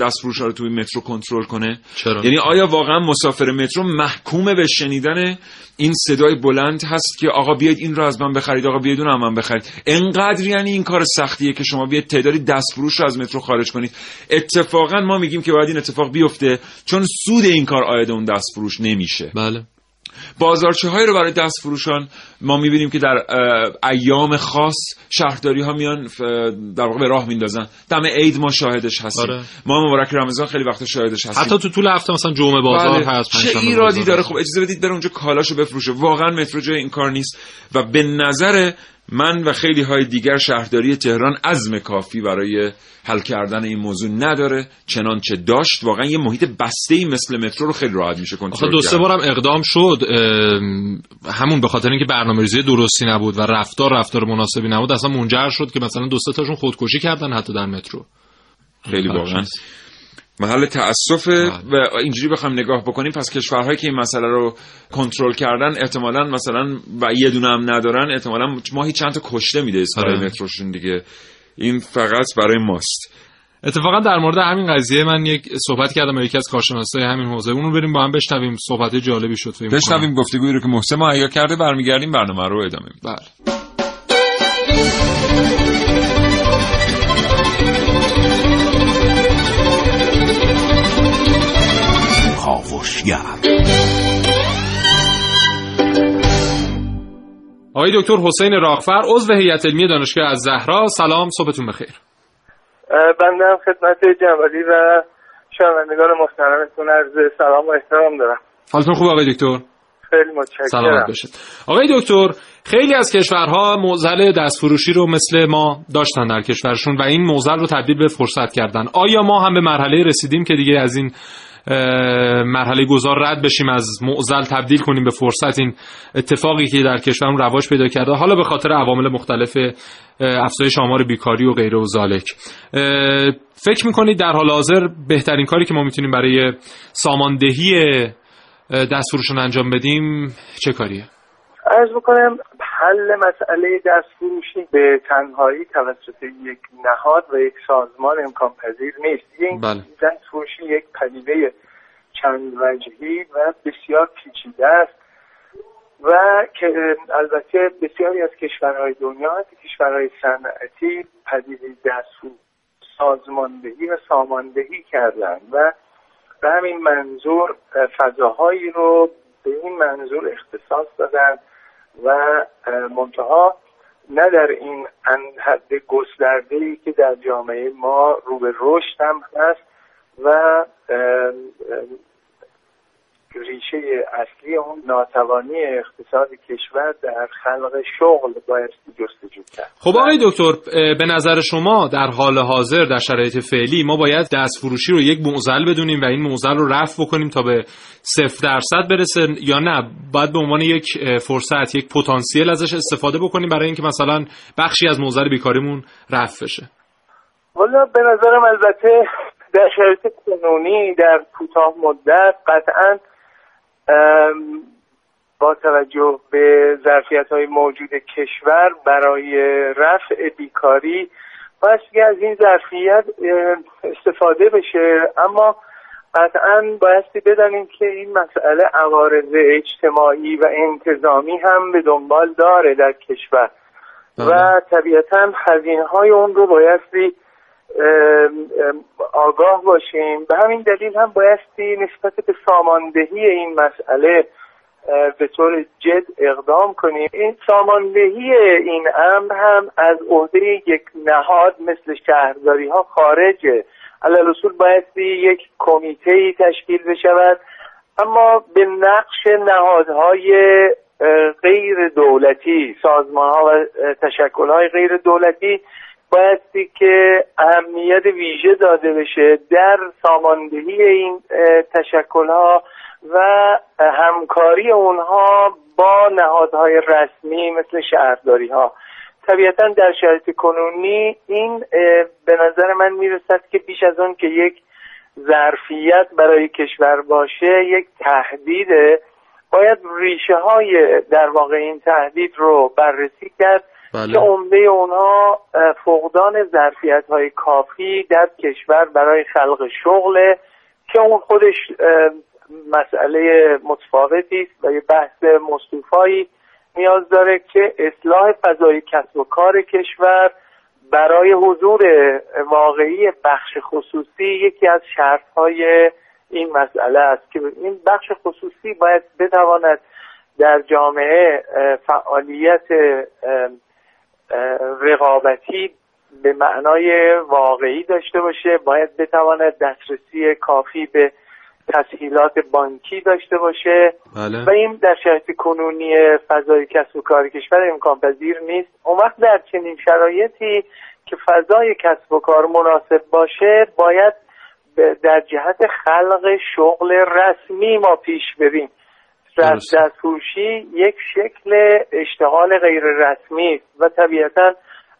S1: دستفروش رو توی مترو کنترل کنه.
S5: چرا؟
S1: یعنی آیا واقعا مسافر مترو محکوم به شنیدن این صدای بلند هست که آقا بیاید این رو از من بخرید آقا بیاید اون هم من بخرید؟ انقدر یعنی این کار سختیه که شما بیاید تعدادی دستفروش رو از مترو خارج کنید. اتفاقا ما میگیم که باید این اتفاق بیفته چون سود این کار آید اون دستفروش نمیشه.
S5: بله.
S1: بازارچه هایی رو برای دست فروشان ما می‌بینیم که در ایام خاص شهرداری ها میان در واقع به راه میندازن دم عید ما شاهدش هستیم
S5: آره.
S1: ما مبارک رمضان خیلی وقت شاهدش هستیم
S5: حتی تو طول هفته مثلا جمعه بازار
S1: بله.
S5: هست
S1: چه ایرادی داره. خب اجازه بدید بره اونجا کالاشو بفروشه واقعا مترو جای این کار نیست و به نظر من و خیلی های دیگر شهرداری تهران عزم کافی برای حل کردن این موضوع نداره. چنانچه داشت واقعا یه محیط بسته ای مثل مترو رو خیلی راحت میشه کنترل
S5: دو سه
S1: کرد.
S5: بارم اقدام شد همون به خاطر اینکه برنامه‌ریزی درستی نبود و رفتار رفتار مناسبی نبود اصلا منجر شد که مثلا دو سه تاشون خودکشی کردن حتی در مترو.
S1: خیلی واقعا. محل تاسف و اینجوری بخوام نگاه بکنیم پس کشورهایی که این مسئله رو کنترل کردن احتمالا مثلا و یه دونه هم ندارن احتمالا ماهی چند تا کشته میده اسپای
S5: آره.
S1: متروشون دیگه. این فقط برای ماست.
S5: اتفاقا در مورد همین قضیه من یک صحبت کردم با یکی از کارشناسای همین حوزه. اون رو بریم با هم بشنویم صحبت جالبی شد فکر
S1: بشنویم گفتگویی رو که محسن مهیا کرده برمیگردیم برنامه رو ادامه میدیم.
S5: بله. آقای دکتر حسین راغفر عضو هیئت علمی دانشگاه از زهرا. سلام صبحتون بخیر.
S14: بنده خدمت جنبالی و شنوندگان محترمتون عرض سلام و احترام دارم.
S5: حالتون خوب آقای دکتر؟
S14: خیلی متشکرم.
S5: سلامت باشید. آقای دکتر خیلی از کشورها موزل دستفروشی رو مثل ما داشتن در کشورشون و این موزل رو تبدیل به فرصت کردن. آیا ما هم به مرحله رسیدیم که دیگه از این مرحله گذار رد بشیم از معزل تبدیل کنیم به فرصت این اتفاقی که در کشورمون رواج پیدا کرده حالا به خاطر عوامل مختلف افزایش آمار بیکاری و غیره و زالک فکر می‌کنید در حال حاضر بهترین کاری که ما می‌تونیم برای ساماندهی دست فروشون انجام بدیم چه کاریه؟
S14: ارز بکنم حل مسئله دست فروشی به تنهایی توسط یک نهاد و یک سازمان امکان پذیر نیست یک
S5: بله.
S14: دست فروشی یک پدیده چند وجهی و بسیار پیچیده است و که البته بسیاری از کشورهای دنیا کشورهای صنعتی پدیده دست سازماندهی و ساماندهی کردن و به همین منظور فضاهایی رو به این منظور اختصاص دادن و منتها نه در این حد گسترده ای که در جامعه ما رو به رشد هم هست و ریشه اصلی اون ناتوانی اقتصاد کشور در خلق شغل باید جستجو کرد.
S5: خب آقای دکتر به نظر شما در حال حاضر در شرایط فعلی ما باید دست فروشی رو یک معضل بدونیم و این معضل رو رفع بکنیم تا به صفر درصد برسه یا نه؟ باید به عنوان یک فرصت یک پتانسیل ازش استفاده بکنیم برای اینکه مثلا بخشی از معضل بیکاریمون رفع بشه.
S14: والا به نظرم البته در شرایط کنونی در کوتاه مدت قطعا با توجه به ظرفیت های موجود کشور برای رفع بیکاری بایستی از این ظرفیت استفاده بشه. اما قطعا بایستی بدانیم که این مسئله عوارض اجتماعی و انتظامی هم به دنبال داره در کشور. و طبیعتا هزینه های اون رو بایستی آگاه باشیم. به همین دلیل هم بایستی نسبت به ساماندهی این مسئله به طور جد اقدام کنیم. این ساماندهی این امر هم از عهده یک نهاد مثل شهرداری ها خارجه. علال اصول بایستی یک کمیته ای تشکیل بشود. اما به نقش نهادهای غیر دولتی سازمان ها و تشکل های غیر دولتی بایستی که اهمیت ویژه داده بشه در ساماندهی این تشکل ها و همکاری اونها با نهادهای رسمی مثل شهرداری ها طبیعتا در شرایط کنونی این به نظر من می‌رسد که بیش از اون که یک ظرفیت برای کشور باشه یک تهدیده. باید ریشه های در واقع این تهدید رو بررسی کرد
S5: بله.
S14: که عمده اونها فقدان ظرفیت های کافی در کشور برای خلق شغل که اون خودش مسئله متفاوتی است و یه بحث مصطوفایی نیاز داره که اصلاح فضای کسب و کار کشور برای حضور واقعی بخش خصوصی یکی از شرطهای این مسئله است که این بخش خصوصی باید بتواند در جامعه فعالیت رقابتی به معنای واقعی داشته باشه. باید بتواند دسترسی کافی به تسهیلات بانکی داشته باشه.
S5: بله.
S14: و این در شرایط کنونی فضای کسب و کار کشور امکان پذیر نیست. اون وقت در چنین شرایطی که فضای کسب و کار مناسب باشه باید در جهت خلق شغل رسمی ما پیش بریم. دستفروشی یک شکل اشتغال غیر رسمی و طبیعتا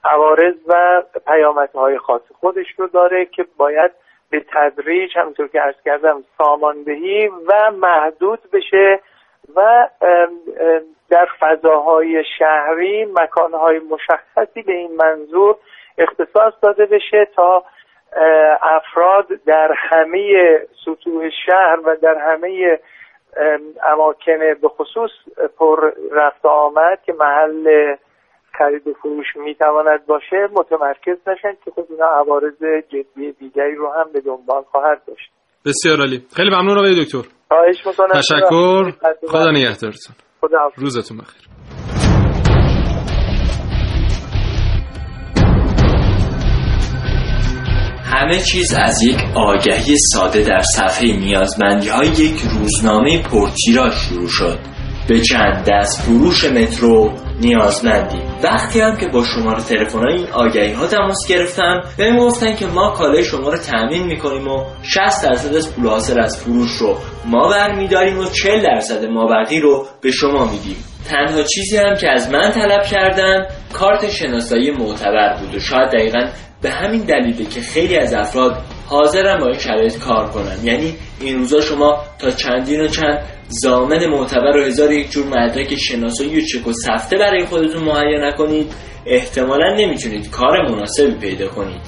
S14: عوارض و پیامدهای خاص خودش رو داره که باید به تدریج همونطور که ارز کردم ساماندهی و محدود بشه و در فضاهای شهری مکانهای مشخصی به این منظور اختصاص داده بشه تا افراد در همه سطوح شهر و در همه اماکن به خصوص پر رفت آمد که محل خرید و فروش می‌تواند باشه متمرکز نشن که خب اینا عوارض جدی دیگری رو هم به دنبال خواهد داشت.
S5: بسیار عالی. خیلی ممنون آقای دکتر.
S14: خواهش می‌کنم.
S5: تشکر. خدا نگهدارتون.
S14: خدا
S5: روزتون بخیر.
S4: همه چیز از یک آگهی ساده در صفحه نیازمندی های یک روزنامه پرتیراژ شروع شد. به چند دست فروش مترو نیازمندی. وقتی هم که با شماره تلفن این آگهی ها تماس گرفتم بهم گفتن که ما کالای شما رو تامین می‌کنیم و 60 درصد از پول حاصل از فروش رو ما برمیداریم و 40 درصد مابقی رو به شما میدیم. تنها چیزی هم که از من طلب کردن کارت شناسایی معتبر بود و شاید دقیقا به همین دلیله که خیلی از افراد حاضرن با این شرایط کار کنن. یعنی این روزا شما تا چندین و چند زامن معتبر و هزار یک جور مدرک شناسایی و چک و سفته برای خودتون مهیا نکنید. احتمالا نمی‌تونید. کار مناسبی پیدا کنید.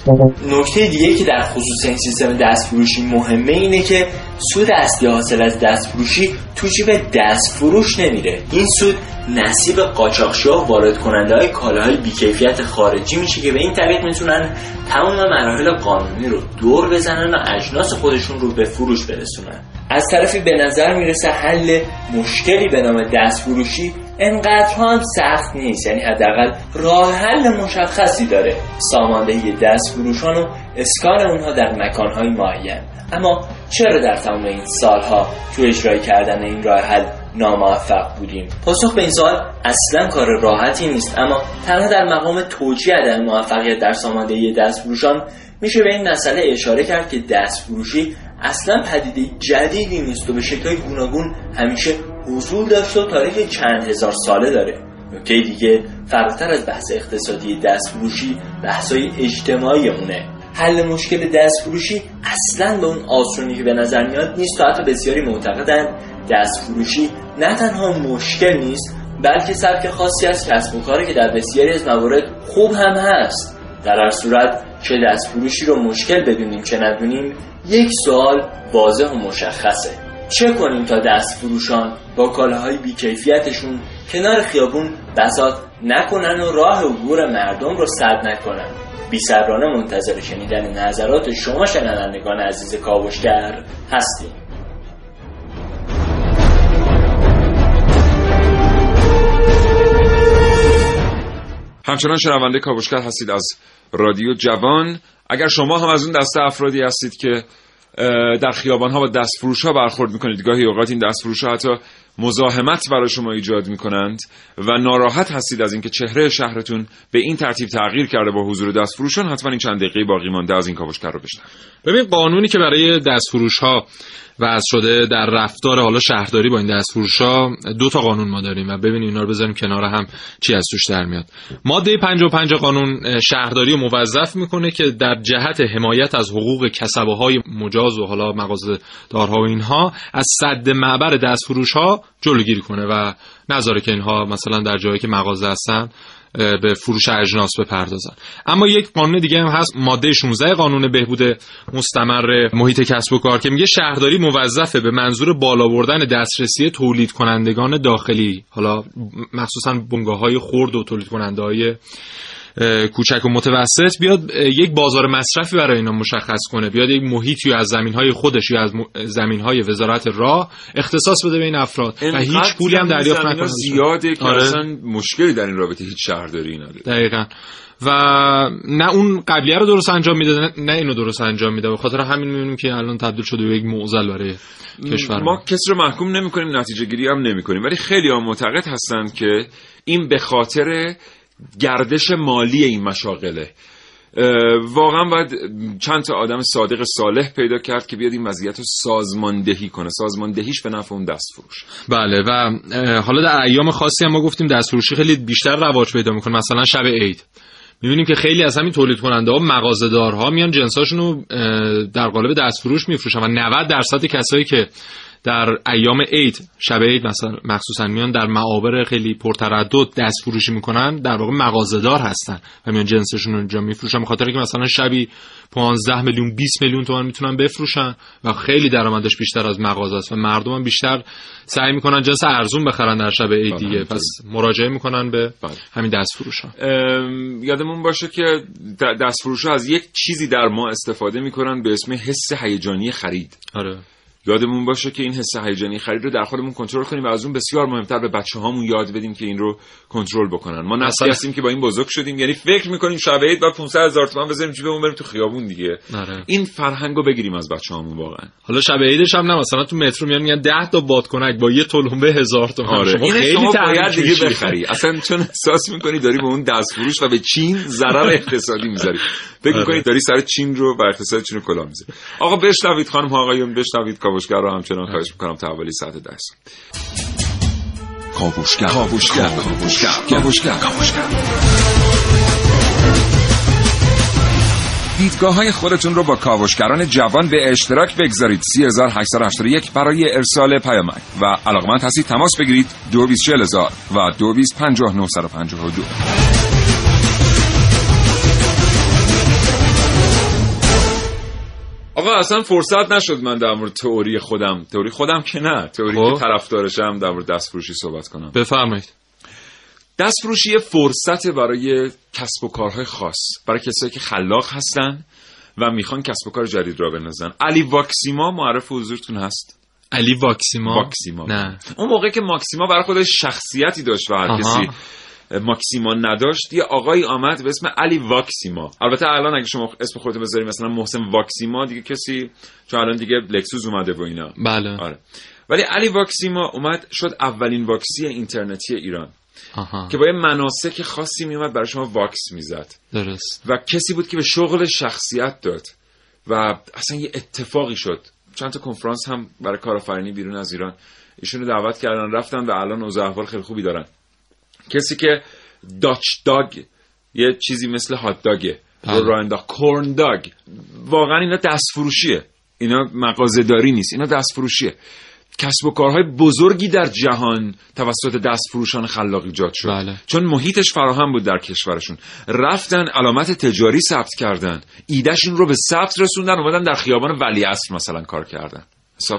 S4: نکته دیگه که در خصوص این سیستم دستفروشی مهمه اینه که سود اصلی حاصل از دستفروشی تو جیب دستفروش نمیره. این سود نصیب قاچاقچی و وارد کننده های کالاهای بیکیفیت خارجی میشه که به این طریق می‌تونن تمام مراحل قانونی رو دور بزنن و اجناس خودشون رو به فروش برسونن. از طرفی به نظر می‌رسه حل مشکلی به نام دستفروشی انقدر هم سخت نیست. یعنی حداقل راه حل مشخصی داره. ساماندهی دست فروشان و اسکان اونها در مکانهای معین. اما چرا در تمام این سالها تو اجرای کردن این راه حل ناموفق بودیم؟ پاسخ به این سوال اصلا کار راحتی نیست. اما تنها در مقام توجیه عدم موفقیت در ساماندهی دست فروشان میشه به این مسئله اشاره کرد که دست فروشی اصلا پدیده جدیدی نیست و به شکل گوناگون همیشه حضور داشته و تاریخ چند هزار ساله داره. نکته دیگه فراتر از بحث اقتصادی دستفروشی بحثای اجتماعی اونه حل مشکل دستفروشی اصلا به اون آسونی که به نظر میاد نیست تا حتی بسیاری معتقدن دستفروشی نه تنها مشکل نیست بلکه سبک خاصی از کسب و کاری که در بسیاری از موارد خوب هم هست. در هر صورت چه دستفروشی رو مشکل بدونیم چه ندونیم یک سوال واضح و مشخصه. چه کنیم تا دست فروشان با کالاهای بیکیفیتشون کنار خیابون بساط نکنن و راه عبور مردم رو سد نکنن؟ بی منتظر شنیدن نظرات شما شنوندگان عزیز کاوشگر هستیم.
S1: همچنان شنونده کاوشگر هستید از رادیو جوان. اگر شما هم از اون دسته افرادی هستید که در خیابان ها و دستفروش ها برخورد می‌کنید گاهی اوقات این دستفروش ها حتی مزاحمت برای شما ایجاد می‌کنند و ناراحت هستید از اینکه چهره شهرتون به این ترتیب تغییر کرده با حضور دستفروشان حتما این چند دقیقه باقی مانده از این کاوشگر رو بشنوید
S5: ببین قانونی که برای دستفروش ها وضع شده در رفتار حالا شهرداری با این دستفروش ها دو تا قانون ما داریم و ببینیم اینا رو بذاریم کنار هم چی از توش در میاد. ماده 55 قانون شهرداری موظف می‌کنه که در جهت حمایت از حقوق کسبه های مجاز و حالا مغازه دارها و اینها از صد معبر دستفروش ها جلوگیری کنه و نذاره که اینها مثلا در جایی که مغازه هستن به فروش اجناس بپردازن. اما یک قانون دیگه هم هست ماده 16 قانون بهبود مستمر محیط کسب و کار که میگه شهرداری موظفه به منظور بالا بردن دسترسی تولید کنندگان داخلی. حالا مخصوصا بنگاه های خرد و تولید کننده های کوچک و متوسط بیاد یک بازار مصرفی برای اینا مشخص کنه بیاد یک محیطی از زمین های خودش یا از زمین های وزارت راه اختصاص بده به این افراد و هیچ پولی هم دریافت نکنه.
S1: زیاده که آره. اصلا مشکلی در این رابطه هیچ شهرداری نداره.
S5: دقیقا. و نه اون قبلیه رو درست انجام میده نه اینو درست انجام میده. به خاطر همین می‌بینیم که الان تبدیل شده به یک معضل برای کشور.
S1: ما کسی رو محکوم نمی‌کنیم نتیجه گیری هم نمی‌کنیم. ولی خیلی ها معتقد هستند که این به خاطر گردش مالی این مشاغله. واقعا باید چند تا آدم صادق صالح پیدا کرد که بیاد این وضعیت رو سازماندهی کنه. سازماندهیش به نفع اون دست فروش
S5: بله و حالا در ایام خاصی هم ما گفتیم دست فروشی خیلی بیشتر رواج پیدا می‌کنه مثلا شب عید. می‌بینیم که خیلی از همین تولید کننده ها مغازه دارها میان جنساشون رو در قالب دست فروش میفروشن و 90 درصد کسایی که در ایام عید شب عید مثلا مخصوصا میان در معابر خیلی پرتردد دست فروشی می‌کنن در واقع مغازه‌دار هستن و میان جنسشون رو اونجا میفروشن بخاطر اینکه مثلا شبی 15 میلیون 20 میلیون تومان می‌تونن بفروشن و خیلی درآمدش بیشتر از مغازه است و مردم هم بیشتر سعی می‌کنن جنس ارزون بخرن در شب عید دیگه. پس مراجعه می‌کنن به همین دست
S1: یادمون باشه که دست فروش از یک چیزی در ما استفاده می‌کنن به اسم حس هیجانی خرید.
S5: آره.
S1: یادمون باشه که این حس هیجانی خرید رو در خودمون کنترل کنیم و از اون بسیار مهمتر به بچه هامون یاد بدیم که این رو کنترل بکنن. ما نسلی هستیم که با این بزرگ شدیم. یعنی فکر می‌کنیم شب عید با 500 هزار تومان بذاریم جیبمون بریم تو خیابون دیگه.
S5: آره.
S1: این فرهنگ رو بگیریم از بچه هامون واقعا.
S5: حالا شب عیدش هم نه مثلا تو مترو میان میگن 10 تا بادکنک با یه تلمبه هزار تومان.
S1: آره.
S5: شما خیلی
S1: شما باید دیگه. بخری. اصلا چون احساس می‌کنی داری به اون دست فروش و به چین ضرر اقتصادی می‌ذاری. فکر
S5: آره.
S1: می‌کنی داری سر چین رو و اقتصاد چین رو کلا می‌ذاری. آقا بشنوید خانم آقایون بشنوید کاوشگر رو همچنان خواهش می‌کنم تحولی ساعت 10
S6: کاوشگر. کاوشگر. کاوشگر. کاوشگر. کاوشگر. دیدگاه های خودتون رو با کاوشگران جوان به اشتراک بگذارید. 3881 برای ارسال پیامک. و علاقمند هستید تماس بگیرید. 224000 و 225952
S1: آقا اصلا فرصت نشد من در مورد تئوری خودم. تئوری خودم که نه. تئوری
S5: خب.
S1: که طرفدارشم در مورد دست فروشی صحبت کنم.
S5: بفرمایید.
S1: دست فروشی یه فرصت برای کسب و کارهای خاص. برای کسایی که خلاق هستن و می‌خوان کسب و کار جدید را بندازن. علی واکسیما معرف حضورتون هست؟
S5: علی واکسیما؟
S1: واکسیما.
S5: نه.
S1: اون موقع که ماکسیما برای خودش شخصیتی داشت و هر. کسی ماکسیما نداشت یه آقایی آمد به اسم علی واکسیما. البته الان اگه شما اسم خودتو بذاری مثلا محسن واکسیما دیگه کسی چون الان دیگه لکسوس اومده و اینا.
S5: بله.
S1: آره. ولی علی واکسیما اومد شد اولین واکسی اینترنتی ایران.
S5: آها.
S1: که با یه مناسک خاصی میومد برای شما واکس می‌زد.
S5: درست.
S1: و کسی بود که به شغل شخصیت داد. و اصلا یه اتفاقی شد. چند تا کنفرانس هم برای کارآفرینی بیرون از ایران. ایشونو دعوت کردن رفتن و الان اوضاع احوال خیلی خوبی دارن. کسی که داچ داگ یه چیزی مثل هات داگه. رو راه انداخت. کورن داگ واقعا اینا دست فروشیه اینا مغازه داری نیست. اینا دست فروشیه کسب و کارهای بزرگی در جهان توسط دست فروشان خلاق ایجاد شد.
S5: بله.
S1: چون محیطش فراهم بود در کشورشون. رفتن علامت تجاری ثبت کردن. ایدهشون رو به ثبت رسوندن اومدن در خیابان ولیعصر مثلا کار کردن.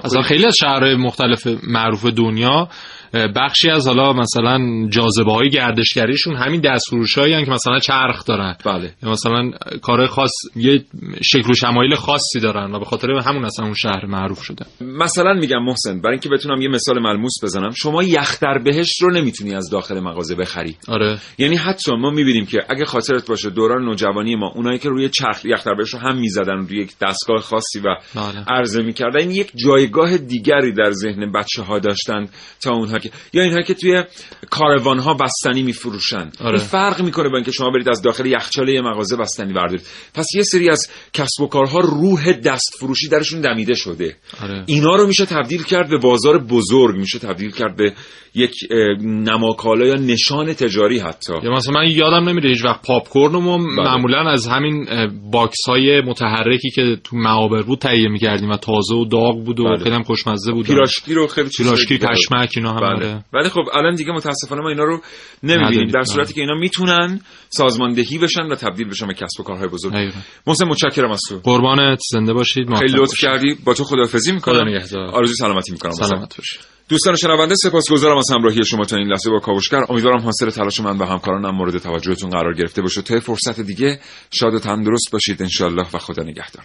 S5: اصلا. خیلی از شهرهای مختلف معروف دنیا بخشی از حالا مثلا جاذبه های گردشگریشون همین دستفروش هایی که مثلا چرخ دارن.
S1: بله.
S5: مثلا کار خاص یه شکل و شمایل خاصی دارن و به خاطر همون اصلا اون شهر معروف شده.
S1: مثلا میگم محسن برای اینکه بتونم یه مثال ملموس بزنم شما یخ در بهشت رو نمی‌تونی از داخل مغازه بخری.
S5: آره.
S1: یعنی حتی ما می‌بینیم که اگه خاطرت باشه دوران نوجوانی ما اونایی که روی چرخ یخ در بهشت رو هم می‌زدن روی یک دستگاه خاصی و
S5: بله.
S1: عرضه می‌کردن یک جایگاه دیگری در ذهن بچه ها داشتن تا اونها که یا اینها که توی کاروان ها بستنی میفروشن
S5: آره.
S1: این فرق می‌کنه با اینکه شما برید از داخل یخچال یه مغازه بستنی بردارید پس یه سری از کسب و کارها روح دست فروشی درشون دمیده شده
S5: آره.
S1: اینا رو میشه تبدیل کرد به بازار بزرگ میشه تبدیل کرد به یک نماکالا یا نشان تجاری حتی
S5: یا مثلا من یادم نمیره هیچ وقت پاپ کورن رو ما
S1: بله.
S5: معمولا از همین box های متحرکی که تو معابر بود تهیه می‌کردیم و تازه و داغ بود و
S1: بله.
S5: خیلی هم خوشمزه بود
S1: پیراشکی رو خیلی
S5: پیراشکی. پشمک اینا هم
S1: بله.
S5: آره.
S1: ولی خب الان دیگه متاسفانه ما اینا رو نمی‌بینیم. در صورتی
S5: بله.
S1: که اینا می‌تونن سازماندهی بشن و تبدیل بشن به کسب و کارهای بزرگ. محسن متشکرم از تو
S5: قربانت زنده باشید
S1: خیلی لطف. کردی با تو خداحافظی
S5: خدا
S1: می‌کنم. آرزوی سلامتی می‌کنم
S5: سلامت باشید
S1: دوستان شنونده سپاسگزارم از همراهی شما تا این لحظه با کاوشگر امیدوارم حاصل تلاش من و همکارانم مورد توجهتون قرار گرفته باشه تا فرصت دیگه شاد و تندرست باشید انشالله و خدا نگهدار